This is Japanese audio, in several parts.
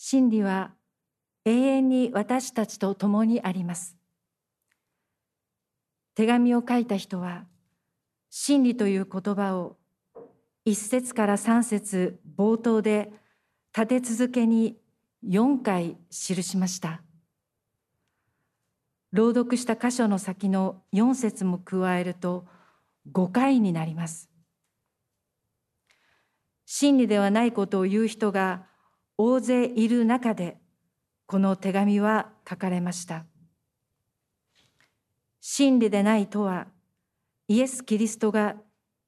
真理は永遠に私たちと共にあります。手紙を書いた人は、真理という言葉を一節から三節冒頭で立て続けに4回記しました。朗読した箇所の先の4節も加えると5回になります。真理ではないことを言う人が大勢いる中でこの手紙は書かれました。真理でないとはイエス・キリストが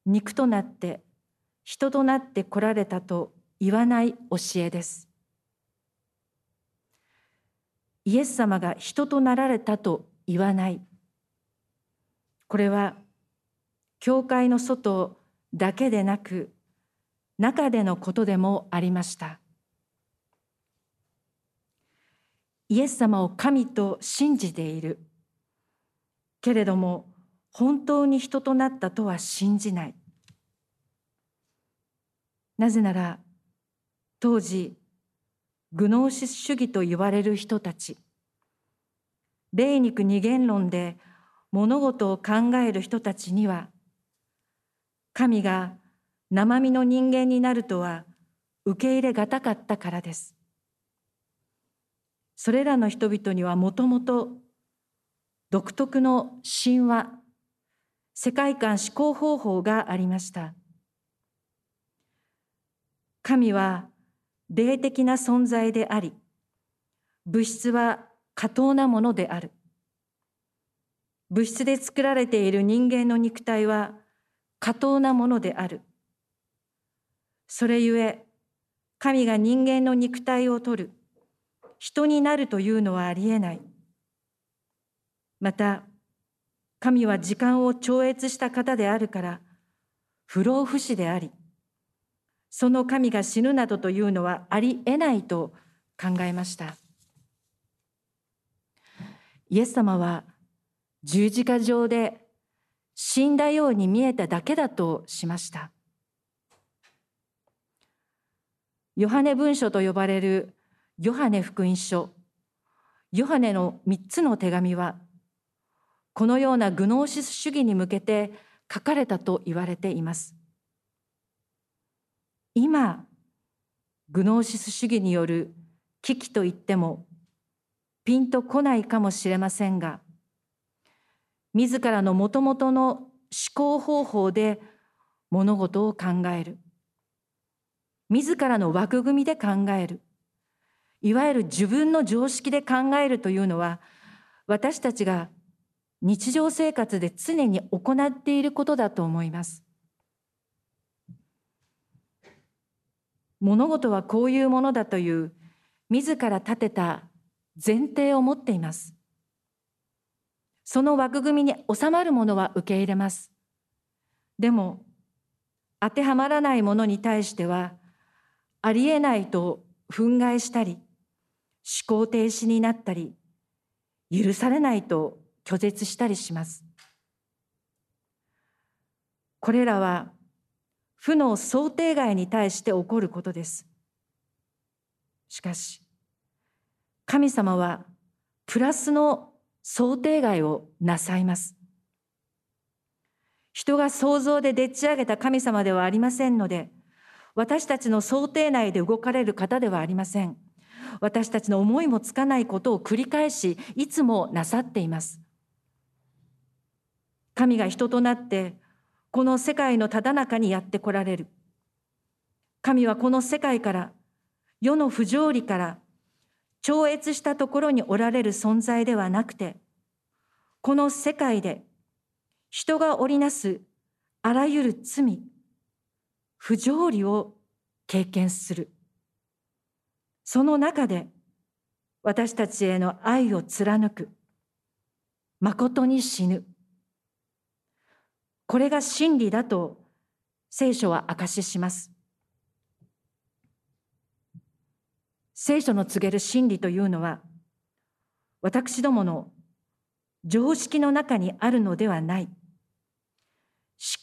肉となって人となって来られたと言わない教えです。イエス様が人となられたと言わない。これは教会の外だけでなく中でのことでもありました。イエス様を神と信じている。けれども本当に人となったとは信じない。なぜなら当時グノーシス主義と言われる人たち霊肉二元論で物事を考える人たちには神が生身の人間になるとは受け入れがたかったからです。それらの人々にはもともと独特の神話、世界観思考方法がありました。神は霊的な存在であり、物質は過当なものである。物質で作られている人間の肉体は過当なものである。それゆえ、神が人間の肉体を取る、人になるというのはありえない。また、神は時間を超越した方であるから、不老不死であり、その神が死ぬなどというのはありえないと考えました。イエス様は十字架上で死んだように見えただけだとしました。ヨハネ文書と呼ばれるヨハネ福音書、ヨハネの三つの手紙は、このようなグノーシス主義に向けて書かれたと言われています。今グノーシス主義による危機といってもピンとこないかもしれませんが自らのもともとの思考方法で物事を考える。自らの枠組みで考える。いわゆる自分の常識で考えるというのは私たちが日常生活で常に行っていることだと思います。物事はこういうものだという自ら立てた前提を持っています。その枠組みに収まるものは受け入れます。でも、当てはまらないものに対しては、ありえないと憤慨したり、思考停止になったり、許されないと拒絶したりします。これらは負の想定外に対して起こることです。しかし、神様はプラスの想定外をなさいます。人が想像ででっち上げた神様ではありませんので、私たちの想定内で動かれる方ではありません。私たちの思いもつかないことを繰り返し、いつもなさっています。神が人となってこの世界のただ中にやって来られる。神はこの世界から、世の不条理から超越したところにおられる存在ではなくて、この世界で人が織りなすあらゆる罪、不条理を経験する。その中で私たちへの愛を貫く。誠に死ぬ。これが真理だと聖書は証しします。聖書の告げる真理というのは、私どもの常識の中にあるのではない。思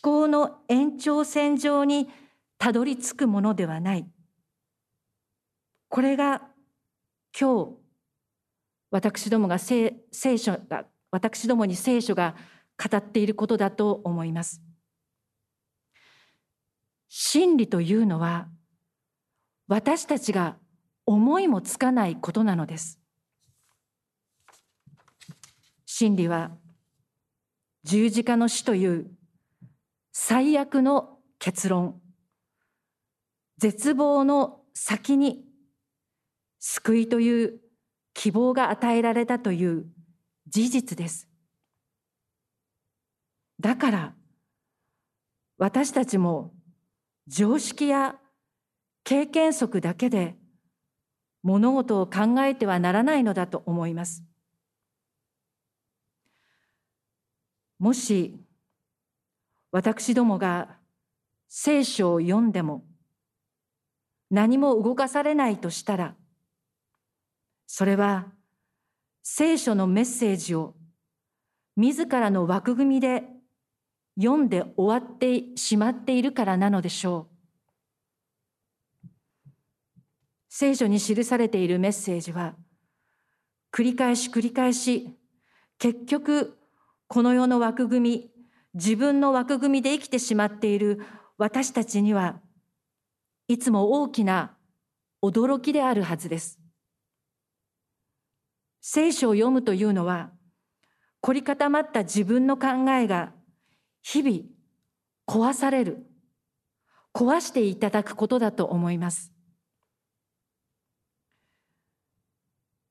考の延長線上にたどり着くものではない。これが今日私どもが聖書が私どもに聖書が語っていることだと思います。真理というのは私たちが思いもつかないことなのです。真理は十字架の死という最悪の結論絶望の先に救いという希望が与えられたという事実ですだから私たちも常識や経験則だけで物事を考えてはならないのだと思います。もし私どもが聖書を読んでも何も動かされないとしたらそれは聖書のメッセージを自らの枠組みで読んで終わってしまっているからなのでしょう。聖書に記されているメッセージは繰り返し繰り返し結局この世の枠組み自分の枠組みで生きてしまっている私たちにはいつも大きな驚きであるはずです。聖書を読むというのは凝り固まった自分の考えが日々壊される。壊していただくことだと思います。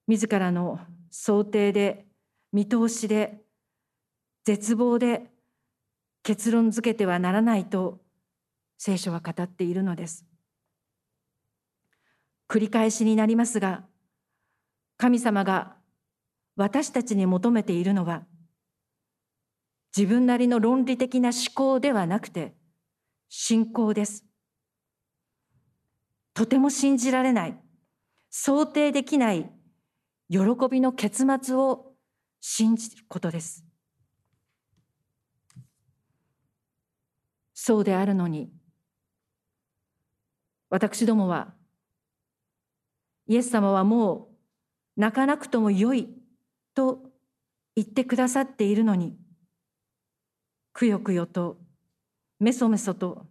自らの想定で見通しで絶望で結論付けてはならないと聖書は語っているのです。繰り返しになりますが神様が私たちに求めているのは自分なりの論理的な思考ではなくて信仰です。とても信じられない、想定できない喜びの結末を信じることです。そうであるのに、私どもは、イエス様はもう泣かなくともよいと言ってくださっているのに、くよくよとメソメソと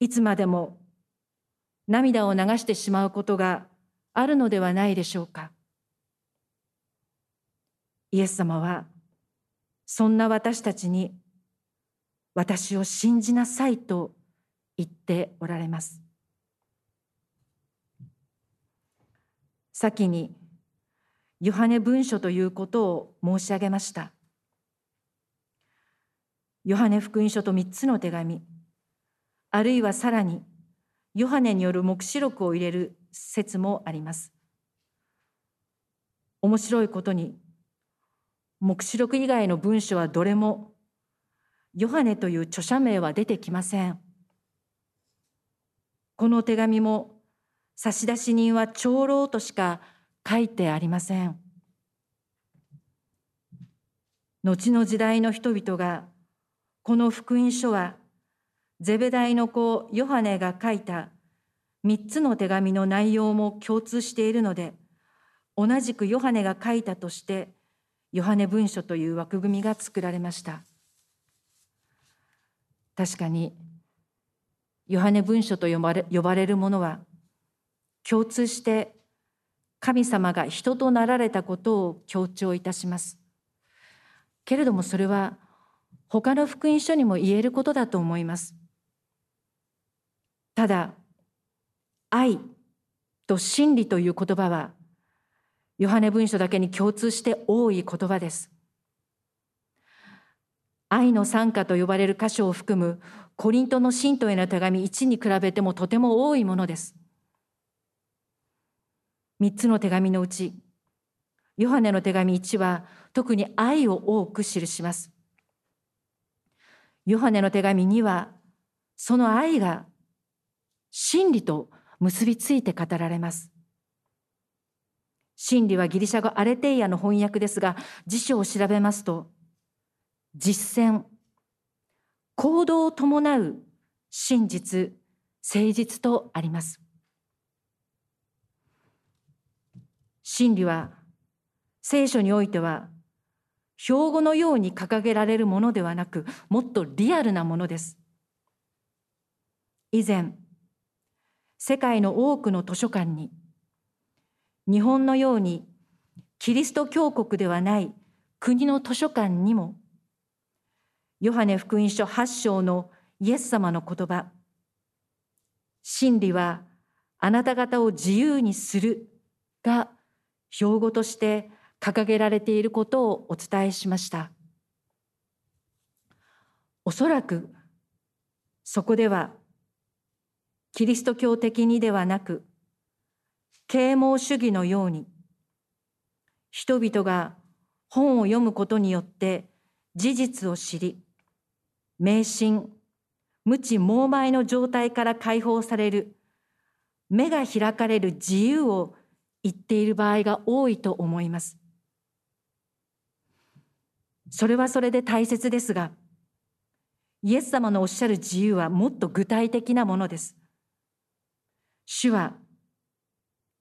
いつまでも涙を流してしまうことがあるのではないでしょうか。イエス様はそんな私たちに私を信じなさいと言っておられます。先にヨハネ文書ということを申し上げましたヨハネ福音書と3つの手紙、あるいはさらに、ヨハネによる黙示録を入れる説もあります。面白いことに、黙示録以外の文書はどれも、ヨハネという著者名は出てきません。この手紙も、差出人は長老としか書いてありません。後の時代の人々がこの福音書はゼベダイの子ヨハネが書いた3つの手紙の内容も共通しているので同じくヨハネが書いたとしてヨハネ文書という枠組みが作られました確かにヨハネ文書と呼ばれ呼ばれるものは共通して神様が人となられたことを強調いたしますけれどもそれは他の福音書にも言えることだと思います。ただ、愛と真理という言葉は、ヨハネ文書だけに共通して多い言葉です。愛の賛歌と呼ばれる箇所を含むコリントの信徒への手紙1に比べてもとても多いものです。3つの手紙のうち、ヨハネの手紙1は特に愛を多く記します。ヨハネの手紙にはその愛が真理と結びついて語られます。真理はギリシャ語アレテイアの翻訳ですが辞書を調べますと実践行動を伴う真実誠実とあります真理は聖書においては標語のように掲げられるものではなくもっとリアルなものです。以前世界の多くの図書館に日本のようにキリスト教国ではない国の図書館にもヨハネ福音書8章のイエス様の言葉真理はあなた方を自由にするが標語として掲げられていることをお伝えしました。おそらくそこではキリスト教的にではなく啓蒙主義のように人々が本を読むことによって事実を知り迷信無知猛昧の状態から解放される目が開かれる自由を言っている場合が多いと思いますそれはそれで大切ですがイエス様のおっしゃる自由はもっと具体的なものです主は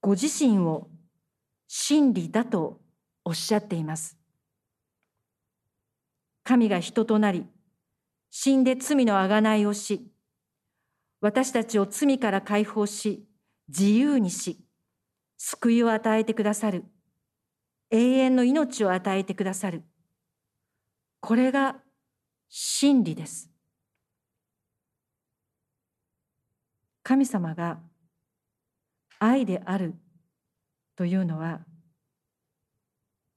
ご自身を真理だとおっしゃっています。神が人となり、死んで罪のあがないをし、私たちを罪から解放し、自由にし、救いを与えてくださる。永遠の命を与えてくださる。これが真理です。神様が愛であるというのは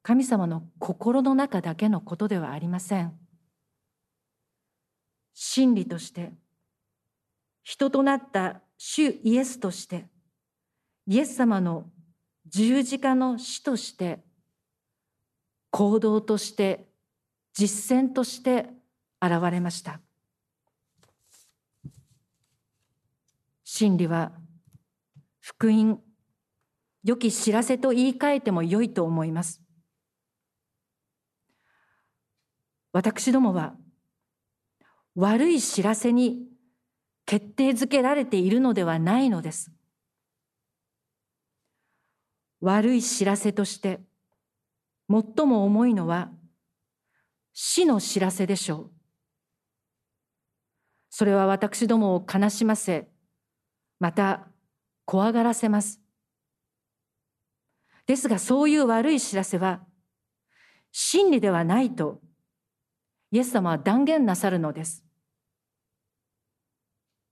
神様の心の中だけのことではありません。真理として人となった主イエスとしてイエス様の十字架の死として行動として実践として現れました。真理は福音、良き知らせと言い換えても良いと思います。私どもは悪い知らせに決定づけられているのではないのです。悪い知らせとして最も重いのは死の知らせでしょう。それは私どもを悲しませ、また怖がらせます。ですがそういう悪い知らせは真理ではないとイエス様は断言なさるのです。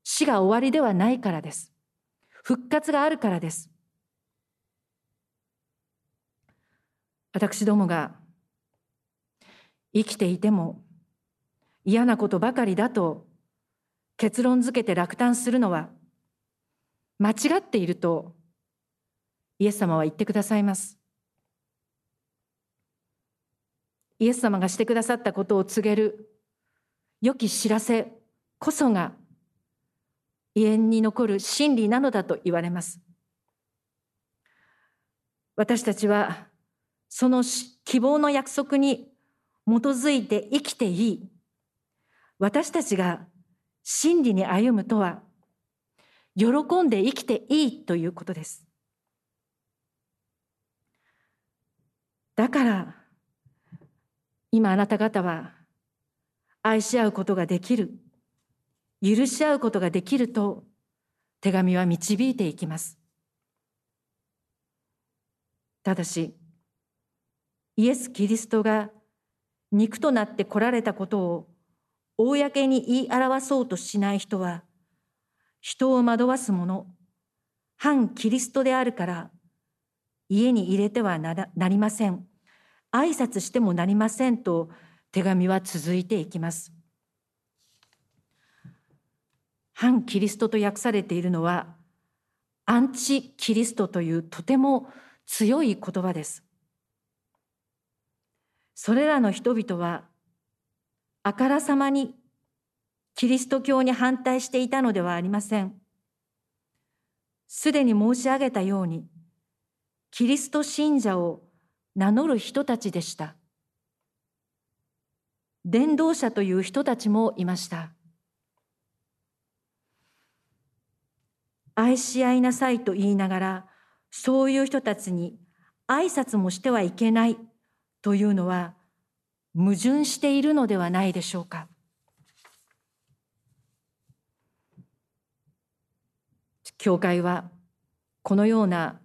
死が終わりではないからです。復活があるからです。私どもが生きていても嫌なことばかりだと結論づけて落胆するのは間違っているとイエス様は言ってくださいます。イエス様がしてくださったことを告げる良き知らせこそが永遠に残る真理なのだと言われます。私たちはその希望の約束に基づいて生きていい。私たちが真理に歩むとは喜んで生きていいということです。だから今あなた方は愛し合うことができる許し合うことができると手紙は導いていきます。ただしイエス・キリストが肉となって来られたことを公に言い表そうとしない人は人を惑わす者、反キリストであるから家に入れてはなりません。挨拶してもなりませんと手紙は続いていきます。反キリストと訳されているのはアンチキリストというとても強い言葉です。それらの人々はあからさまにキリスト教に反対していたのではありません。すでに申し上げたように、キリスト信者を名乗る人たちでした。伝道者という人たちもいました。愛し合いなさいと言いながら、そういう人たちに挨拶もしてはいけないというのは矛盾しているのではないでしょうか。教会はこのような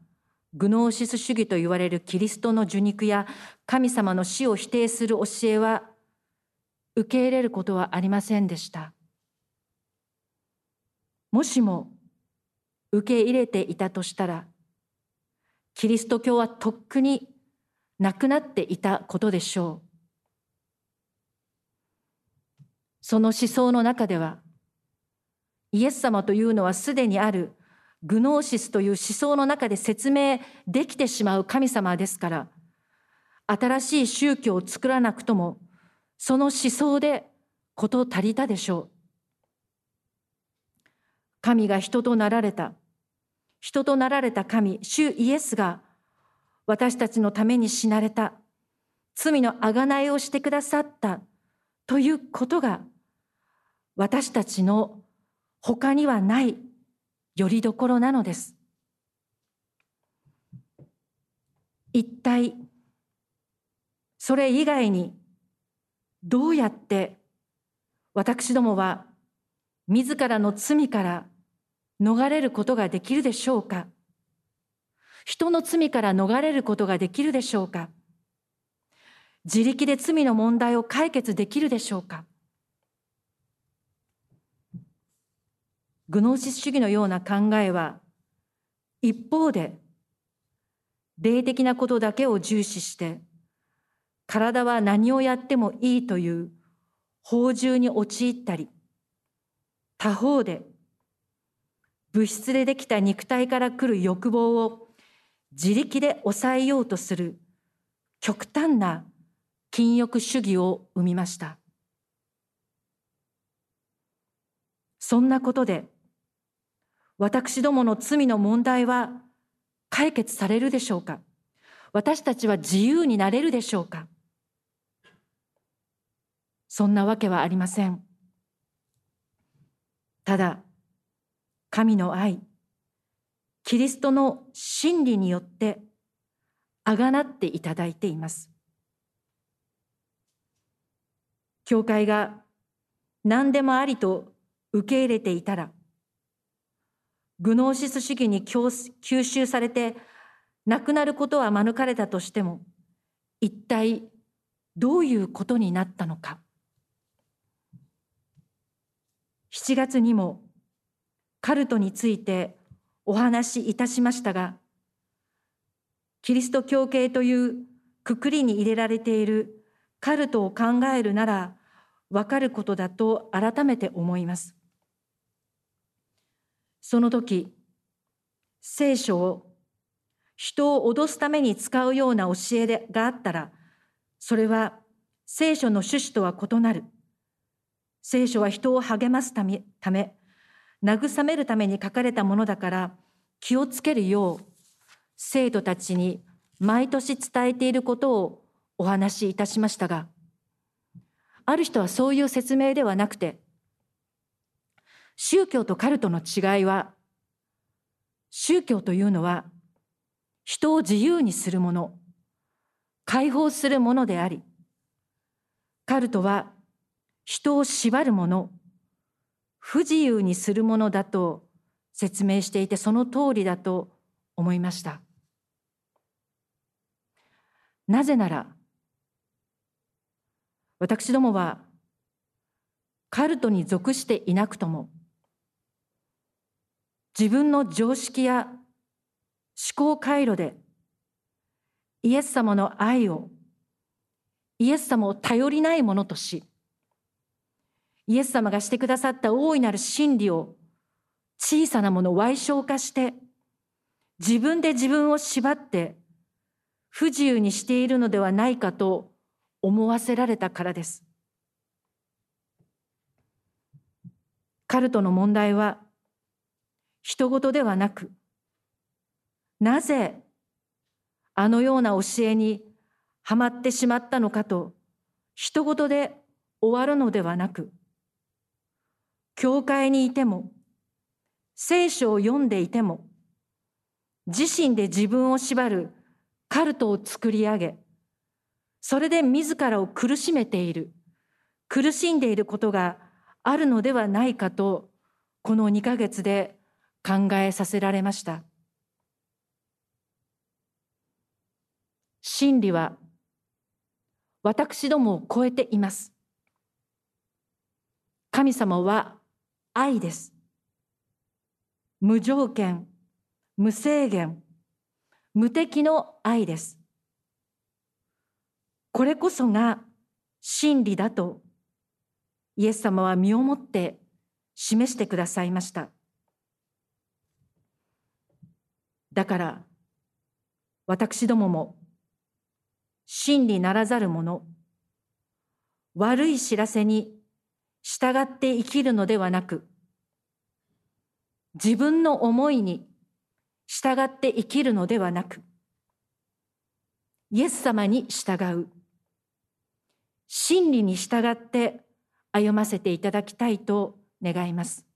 グノーシス主義と言われるキリストの受肉や神様の死を否定する教えは受け入れることはありませんでした。もしも受け入れていたとしたら、キリスト教はとっくになくなっていたことでしょう。その思想の中では、イエス様というのはすでにあるグノーシスという思想の中で説明できてしまう神様ですから、新しい宗教を作らなくとも、その思想で事足りたでしょう。神が人となられた。人となられた神、主イエスが私たちのために死なれた。罪のあがないをしてくださったということが私たちの他にはないよりどころなのです。一体それ以外にどうやって私どもは自らの罪から逃れることができるでしょうか？人の罪から逃れることができるでしょうか？自力で罪の問題を解決できるでしょうか？グノーシス主義のような考えは一方で霊的なことだけを重視して体は何をやってもいいという法獣に陥ったり他方で物質でできた肉体から来る欲望を自力で抑えようとする極端な禁欲主義を生みました。そんなことで私どもの罪の問題は解決されるでしょうか？私たちは自由になれるでしょうか？そんなわけはありません。ただ神の愛、キリストの真理によってあがなっていただいています。教会が何でもありと受け入れていたら、グノーシス主義に吸収されて亡くなることは免れたとしても、一体どういうことになったのか。7月にもカルトについてお話しいたしましたが、キリスト教系というくくりに入れられているカルトを考えるならわかることだと改めて思います。その時、聖書を人を脅すために使うような教えがあったら、それは聖書の趣旨とは異なる。聖書は人を励ますため、慰めるために書かれたものだから気をつけるよう生徒たちに毎年伝えていることをお話しいたしましたがある人はそういう説明ではなくて宗教とカルトの違いは宗教というのは人を自由にするもの解放するものでありカルトは人を縛るもの不自由にするものだと説明していてその通りだと思いました。なぜなら私どもはカルトに属していなくとも自分の常識や思考回路でイエス様の愛をイエス様を頼りないものとしイエス様がしてくださった大いなる真理を小さなものを歪小化して自分で自分を縛って不自由にしているのではないかと思わせられたからです。カルトの問題は人事ではなくなぜあのような教えにはまってしまったのかと人事で終わるのではなく教会にいても、聖書を読んでいても、自身で自分を縛るカルトを作り上げ、それで自らを苦しめている、苦しんでいることがあるのではないかと、この2ヶ月で考えさせられました。真理は私どもを超えています。神様は愛です。無条件、無制限、無敵の愛です。これこそが真理だとイエス様は身をもって示してくださいました。だから私どもも真理ならざる者、悪い知らせに従って生きるのではなく、自分の思いに従って生きるのではなく、イエス様に従う、真理に従って歩ませていただきたいと願います。